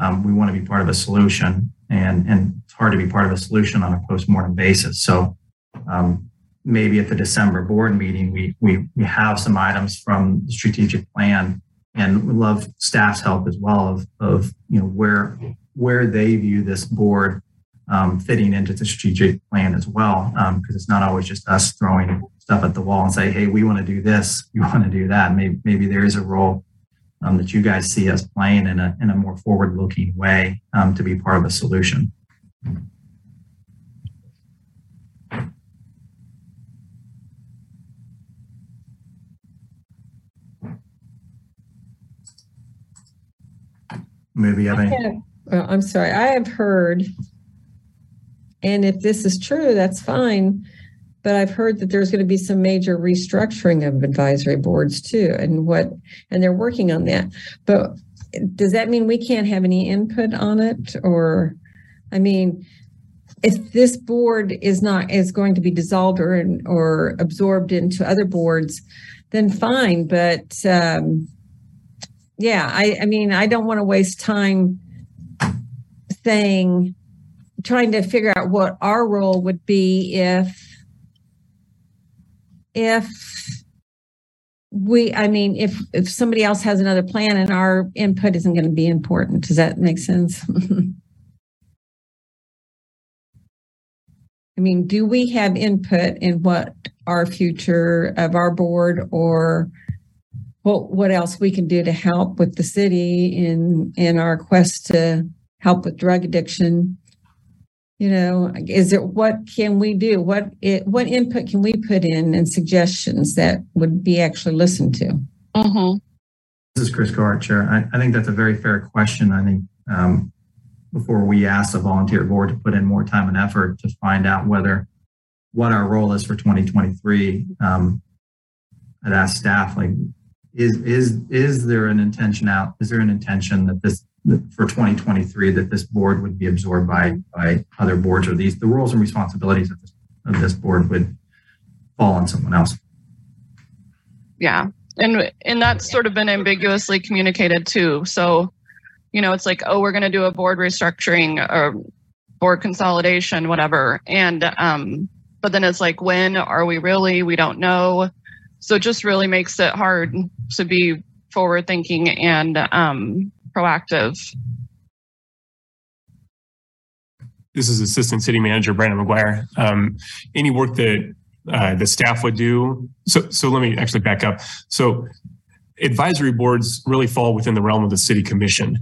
Um, we want to be part of a solution, and and it's hard to be part of a solution on a post mortem basis. So um, maybe at the December board meeting, we we we have some items from the strategic plan, and we love staff's help as well of of you know where where they view this board um, fitting into the strategic plan as well, because um, it's not always just us throwing stuff at the wall and say, hey, we want to do this, you want to do that. Maybe, maybe there is a role um, that you guys see us playing in a, in a more forward looking way um, to be part of a solution. Maybe any. Well, I'm sorry. I have heard, and if this is true, that's fine but I've heard that there's going to be some major restructuring of advisory boards too, and what, and they're working on that. But does that mean we can't have any input on it, or, I mean, if this board is not is going to be dissolved or or absorbed into other boards, then fine. But um, yeah, I I mean, I don't want to waste time saying trying to figure out what our role would be if if we i mean if if somebody else has another plan and our input isn't going to be important. Does that make sense? I mean do we have input in what our future of our board or what what else we can do to help with the city in in our quest to help with drug addiction? You know is it what can we do? What it, what input can we put in and suggestions that would be actually listened to? Mm-hmm. this is chris Gart, chair. I, I, think that's a very fair question. I think um, before we ask the volunteer board to put in more time and effort to find out whether what our role is for 2023 um, i'd ask staff like is is is there an intention out is there an intention that this for 2023 that this board would be absorbed by by other boards or these the roles and responsibilities of this, of this board would fall on someone else? Yeah and and that's sort of been ambiguously communicated too. So you know it's like oh we're going to do a board restructuring or board consolidation whatever and um but then it's like when are we really? We don't know so it just really makes it hard to be forward thinking and um proactive. This is Assistant City Manager Brandon McGuire. Um, any work that uh, the staff would do. So, so let me actually back up. So, advisory boards really fall within the realm of the city commission.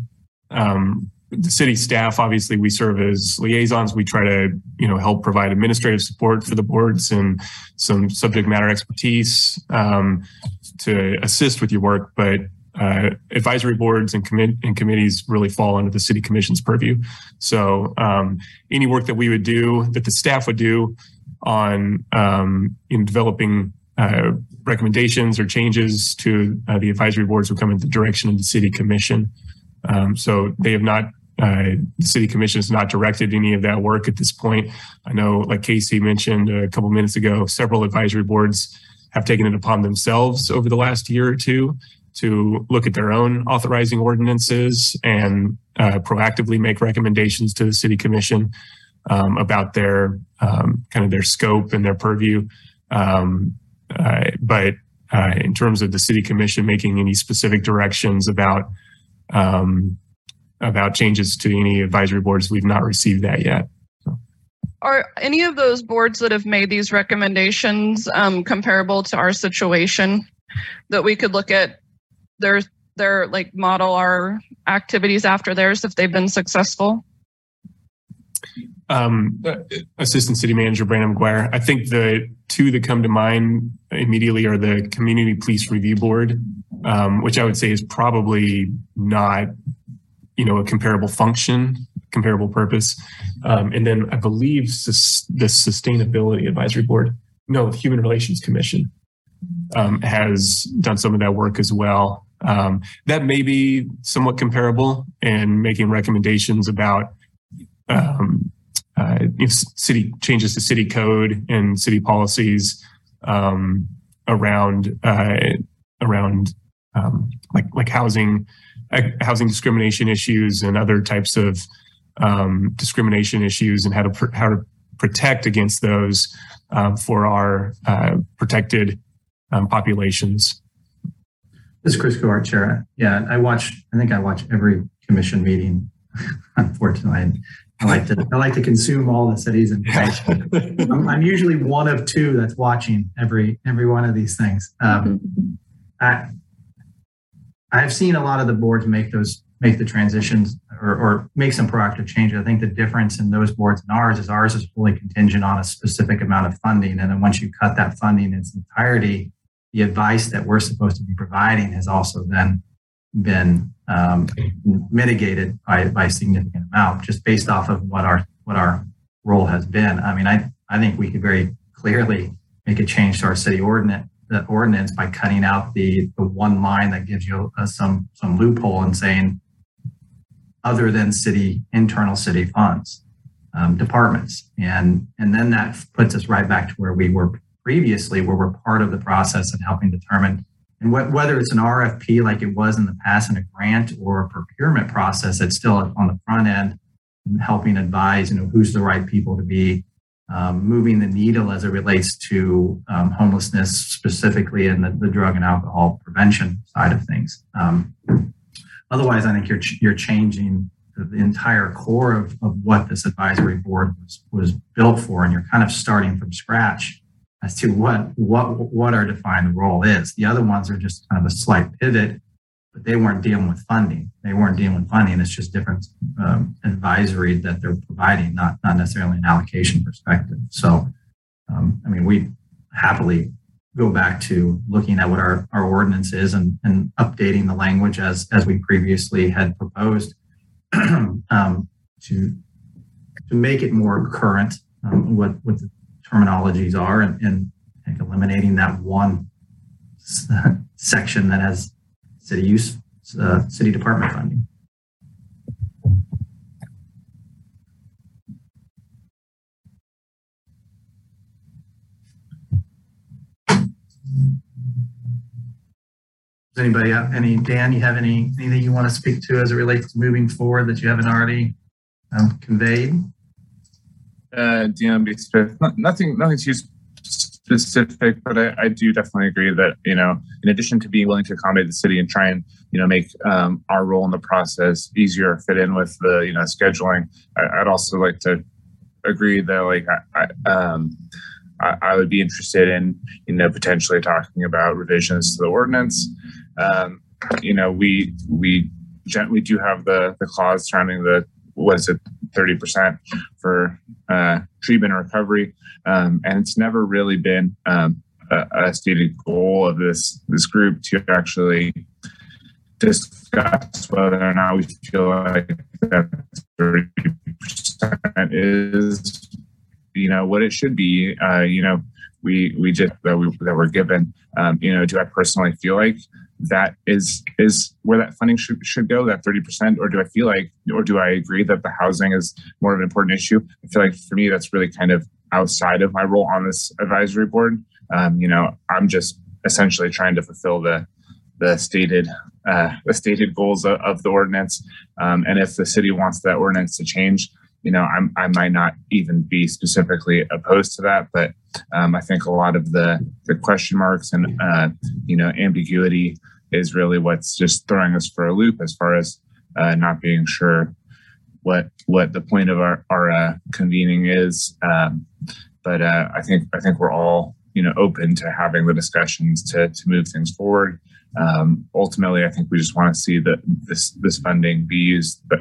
Um, the city staff, obviously, we serve as liaisons. We try to, you know, help provide administrative support for the boards and some subject matter expertise um, to assist with your work. But uh, advisory boards and, commit- and committees really fall under the city commission's purview. So um, any work that we would do, that the staff would do on um, in developing uh, recommendations or changes to uh, the advisory boards would come in the direction of the city commission. Um, so they have not, uh, the city commission has not directed any of that work at this point. I know, like Casey mentioned a couple minutes ago, several advisory boards have taken it upon themselves over the last year or two to look at their own authorizing ordinances and uh, proactively make recommendations to the city commission um, about their um, kind of their scope and their purview. Um, uh, but uh, in terms of the city commission making any specific directions about um, about changes to any advisory boards, we've not received that yet. Are any of those boards that have made these recommendations um, comparable to our situation that we could look at their their like model our activities after theirs if they've been successful? Um, Assistant City Manager Brandon McGuire. I think the two that come to mind immediately are the Community Police Review Board, um, which I would say is probably not, you know, a comparable function, comparable purpose. Um, and then I believe sus- the Sustainability Advisory Board, no, the Human Relations Commission um, has done some of that work as well. Um, that may be somewhat comparable and making recommendations about um, uh, if city changes to city code and city policies um, around uh, around um, like like housing housing discrimination issues and other types of um, discrimination issues and how to pr- how to protect against those um, for our uh, protected um, populations. This is Chris Guard, Chair. Yeah, I watch. I think I watch every commission meeting. Unfortunately, I like to I like to consume all the city's information. I'm, I'm, usually one of two that's watching every every one of these things. Um, I I've seen a lot of the boards make those make the transitions or, or make some proactive changes. I think the difference in those boards and ours is ours is fully contingent on a specific amount of funding, and then once you cut that funding in its entirety, the advice that we're supposed to be providing has also then been um, mitigated by, by a significant amount just based off of what our what our role has been. I mean, I, I think we could very clearly make a change to our city ordinance the ordinance by cutting out the, the one line that gives you uh, some some loophole and saying other than city internal city funds um, departments. And and then that puts us right back to where we were previously where we're part of the process and helping determine and wh- whether it's an RFP like it was in the past in a grant or a procurement process, it's still on the front end helping advise, you know, who's the right people to be um, moving the needle as it relates to um, homelessness, specifically in the, the, drug and alcohol prevention side of things. Um, otherwise, I think you're you're changing the entire core of, of what this advisory board was was built for, and you're kind of starting from scratch as to what what what our defined role is. The other ones are just kind of a slight pivot, but they weren't dealing with funding. They weren't dealing with funding. It's just different um, advisory that they're providing, not not necessarily an allocation perspective. So, um, I mean, we happily go back to looking at what our, our ordinance is and, and updating the language as as we previously had proposed um, to to make it more current um, what what the terminologies are and, and eliminating that one section that has city use, uh, city department funding. Does anybody have any, Dan, you have any, anything you want to speak to as it relates to moving forward that you haven't already um, conveyed? uh, DMB nothing, nothing too specific, but I, I, do definitely agree that you know, in addition to being willing to accommodate the city and try and you know make um, our role in the process easier, fit in with the you know scheduling, I, would also like to agree that like I, I, um, I, would be interested in you know potentially talking about revisions to the ordinance. Um, you know, we we we do have the the clause surrounding the what is it 30% for uh, treatment and recovery. Um, and it's never really been um, a, a, stated goal of this, this group to actually discuss whether or not we feel like that 30% is, you know, what it should be. Uh, you know, we we just that we that we're given. Um, you know, do I personally feel like that is is where that funding should should go, that 30%, or do I feel like, or do I agree that the housing is more of an important issue? I feel like for me, that's really kind of outside of my role on this advisory board. Um, you know, I'm just essentially trying to fulfill the the stated uh, the stated goals of, of the ordinance. Um, and if the city wants that ordinance to change, you know, I'm, I might not even be specifically opposed to that, but um, I think a lot of the the question marks and uh, you know ambiguity is really what's just throwing us for a loop as far as uh, not being sure what what the point of our our uh, convening is. Um, but uh, I think I think we're all you know open to having the discussions to to move things forward. Um, ultimately, I think we just want to see that this this funding be used, but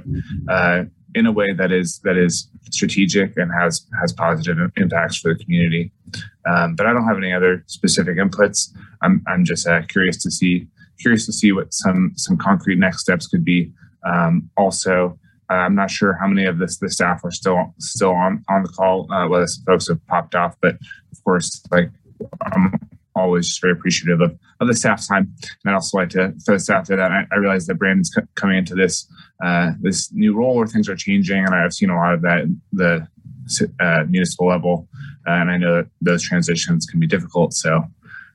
uh, in a way that is that is strategic and has has positive impacts for the community. Um, but I don't have any other specific inputs. I'm I'm just uh, curious to see curious to see what some some concrete next steps could be. Um, also, uh, I'm not sure how many of this the staff are still still on on the call. Uh, whether some folks have popped off, but of course, like I'm always just very appreciative of, of the staff time. And I'd also like to throw this out there that I, I realize that Brandon's coming into this uh, this new role where things are changing, and I've seen a lot of that the uh, municipal level, uh, and I know that those transitions can be difficult. So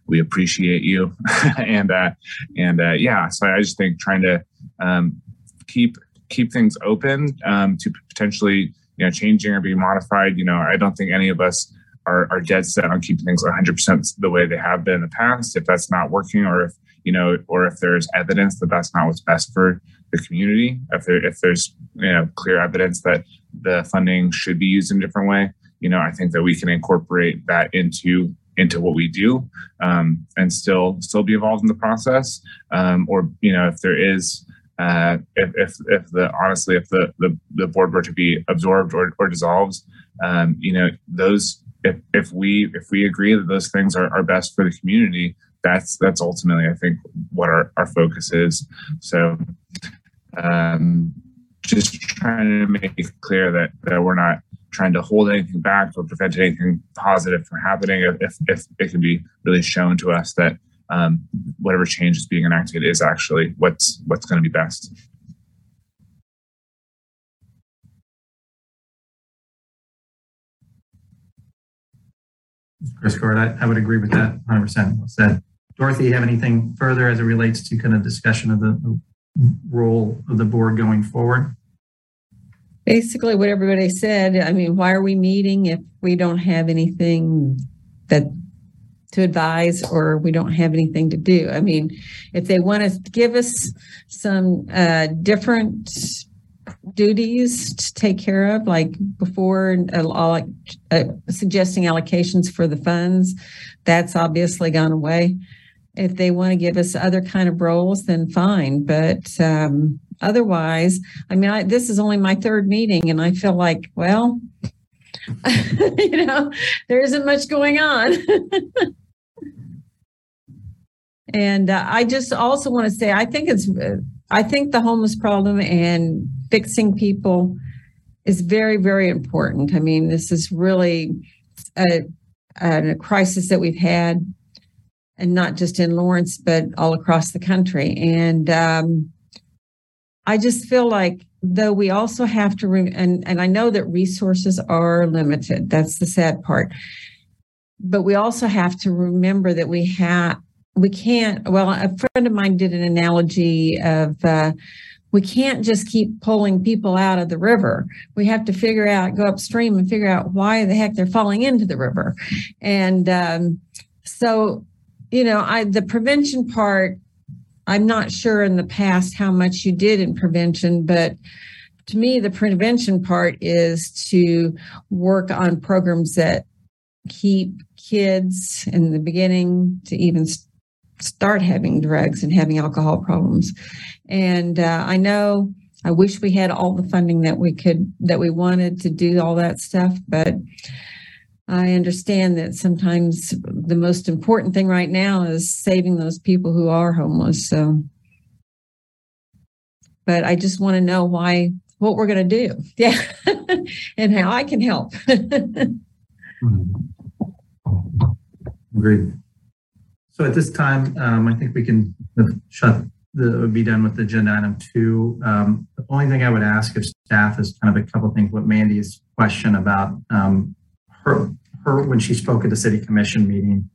we appreciate you, and uh, and uh, yeah, so I just think trying to um, keep keep things open um, to potentially you know changing or being modified. You know, I don't think any of us are, are dead set on keeping things 100% the way they have been in the past. If that's not working, or if you know, or if there's evidence that that's not what's best for the community, if there if there's you know clear evidence that the funding should be used in a different way, you know, I think that we can incorporate that into into what we do um, and still still be involved in the process. Um, or you know, if there is uh, if, if, if the honestly if the, the, the board were to be absorbed or, or dissolved um, you know those if, if we if we agree that those things are, are best for the community, that's that's ultimately I think what our, our focus is. So um, just trying to make it clear that, that we're not trying to hold anything back or prevent anything positive from happening if, if it can be really shown to us that um, whatever change is being enacted is actually what's what's going to be best. Chris Gord, I, I would agree with that 100% well said. Dorothy, have anything further as it relates to kind of discussion of the role of the board going forward? Basically, what everybody said. I mean, why are we meeting if we don't have anything that to advise or we don't have anything to do? I mean, if they want to give us some uh, different duties to take care of, like before, uh, uh, suggesting allocations for the funds. That's obviously gone away. If they want to give us other kind of roles, then fine. But um, otherwise, I mean, I, this is only my third meeting, and I feel like, well, you know, there isn't much going on. and uh, I just also want to say, I think it's, I think the homeless problem and fixing people is very, very important. I mean, this is really a, a crisis that we've had, and not just in Lawrence, but all across the country. And um, I just feel like, though, we also have to, re- and, and I know that resources are limited. That's the sad part. But we also have to remember that we have, we can't, well, a friend of mine did an analogy of, uh, we can't just keep pulling people out of the river. We have to figure out, go upstream and figure out why the heck they're falling into the river. And um, so, you know, I the prevention part, I'm not sure in the past how much you did in prevention, but to me, the prevention part is to work on programs that keep kids in the beginning to even start having drugs and having alcohol problems. And uh, I know I wish we had all the funding that we could that we wanted to do all that stuff, but I understand that sometimes the most important thing right now is saving those people who are homeless. So but I just want to know why, what we're going to do. Yeah. and how I can help. Agreed. So at this time, um, I think we can shut the, be done with the agenda item two. Um, the only thing I would ask of staff is kind of a couple things, what Mandy's question about, um, her, her, when she spoke at the city commission meeting,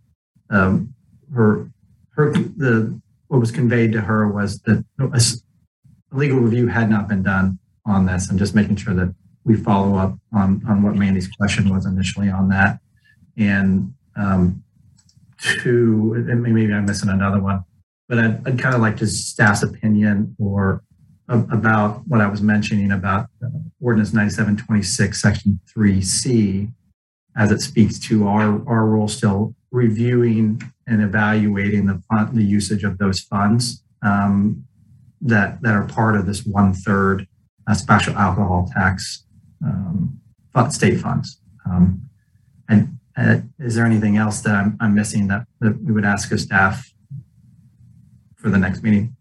um, her, her, the, what was conveyed to her was that a legal review had not been done on this and just making sure that we follow up on, on what Mandy's question was initially on that. And, um, and maybe I'm missing another one, but I'd, I'd kind of like to staff's opinion or about what I was mentioning about Ordinance 9726, Section 3C, as it speaks to our, our role still reviewing and evaluating the the usage of those funds um, that, that are part of this one third uh, special alcohol tax um, state funds. Um, and uh, is there anything else that I'm, I'm missing that, that we would ask of staff for the next meeting?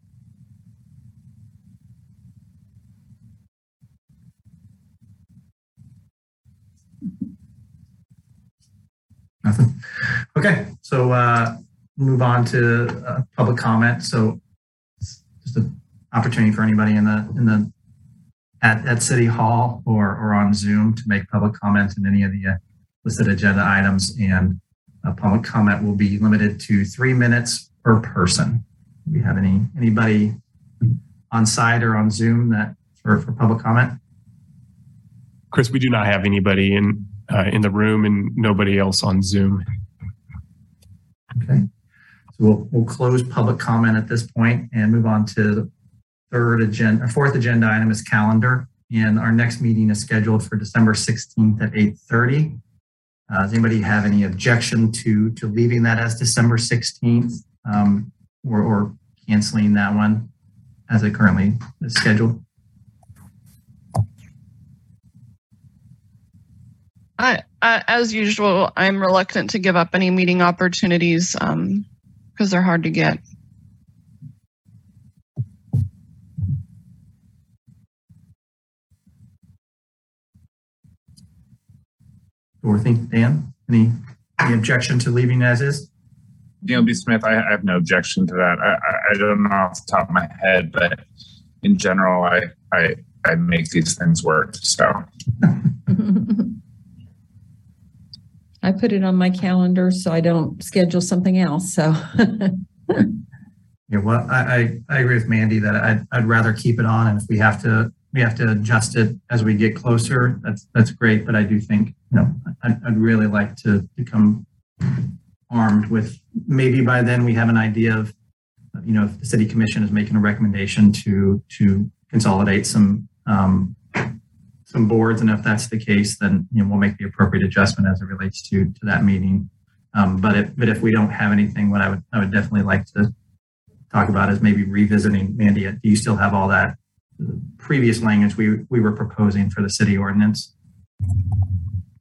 Nothing. Okay, so uh, move on to uh, public comment. So just an opportunity for anybody in the in the at, at City Hall or or on Zoom to make public comment in any of the uh, listed agenda items, and a public comment will be limited to three minutes per person. Do we have any anybody on site or on Zoom that for, for public comment? Chris, we do not have anybody in uh, in the room and nobody else on Zoom. Okay, so we'll we'll close public comment at this point and move on to the third agenda. Fourth agenda item is calendar, and our next meeting is scheduled for December 16th at 8:30. Uh, does anybody have any objection to to leaving that as December 16th um, or, or canceling that one as it currently is scheduled? I, as usual, I'm reluctant to give up any meeting opportunities because um, they're hard to get. Dorothy, Dan, any any objection to leaving as is? Daniel B. Smith, I, I have no objection to that. I, I, I, don't know off the top of my head, but in general, I I, I make these things work. So I put it on my calendar so I don't schedule something else. So yeah, well, I, I, I agree with Mandy that I'd, I'd rather keep it on, and if we have to we have to adjust it as we get closer. That's that's great, but I do think you know I'd, I'd really like to become armed with maybe by then we have an idea of you know if the city commission is making a recommendation to to consolidate some um, some boards, and if that's the case, then you know we'll make the appropriate adjustment as it relates to to that meeting. Um, but if but if we don't have anything, what I would I would definitely like to talk about is maybe revisiting. Mandy, do you still have all that previous language we we were proposing for the city ordinance?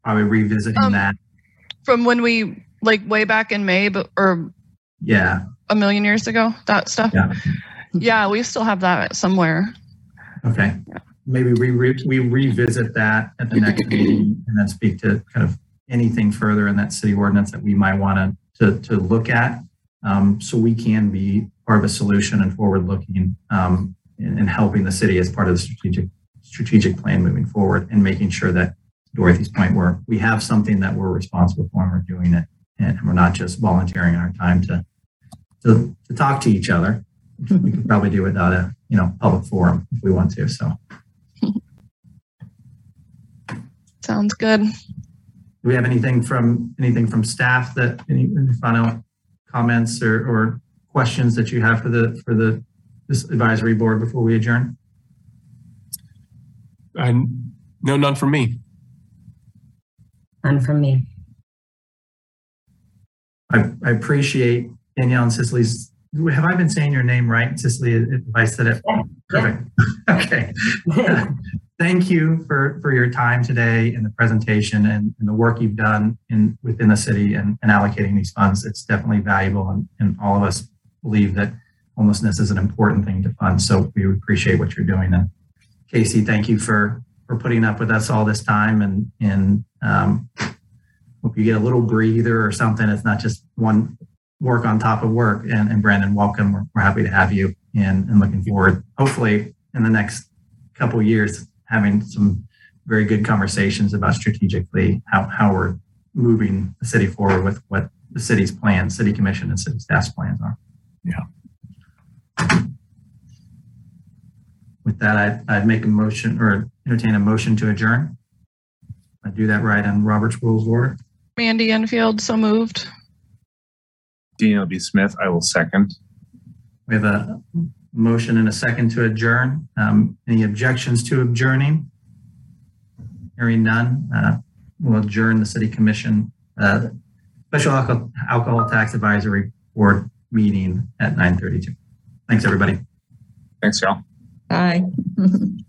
Probably revisiting um, that from when we like way back in May, but or yeah, a million years ago. That stuff. Yeah, yeah, we still have that somewhere. Okay. Yeah maybe we re- we revisit that at the next meeting and then speak to kind of anything further in that city ordinance that we might want to to look at, um, so we can be part of a solution and forward looking um, in, in, helping the city as part of the strategic strategic plan moving forward and making sure that Dorothy's point where we have something that we're responsible for and we're doing it and we're not just volunteering our time to to, to talk to each other. We could probably do without a you know public forum if we want to. So. Sounds good. Do we have anything from anything from staff that any final comments or, or questions that you have for the for the this advisory board before we adjourn? Uh, no, none from me. None from me. I, I appreciate Danielle and Cicely's. Have I been saying your name right, Cicely? If I said it, yeah. perfect. Okay. thank you for, for your time today and the presentation and, and the work you've done in within the city and, and allocating these funds. It's definitely valuable, and, and all of us believe that homelessness is an important thing to fund. So we appreciate what you're doing. And Casey, thank you for for putting up with us all this time and and um, hope you get a little breather or something. It's not just one work on top of work. And, and Brandon, welcome. We're, we're happy to have you and, and looking forward, hopefully, in the next couple years, having some very good conversations about strategically how, how we're moving the city forward with what the city's plans, city commission and city staff's plans are. Yeah. With that, I'd, I'd make a motion or entertain a motion to adjourn. I do that right on Robert's Rules of Order. Mandy Enfield, so moved. Daniel B. Smith, I will second. We have a motion and a second to adjourn. Um, any objections to adjourning? Hearing none, uh, we'll adjourn the city commission, uh, special alcohol, alcohol tax advisory board meeting at 9:32. Thanks, everybody. Thanks, y'all. Bye.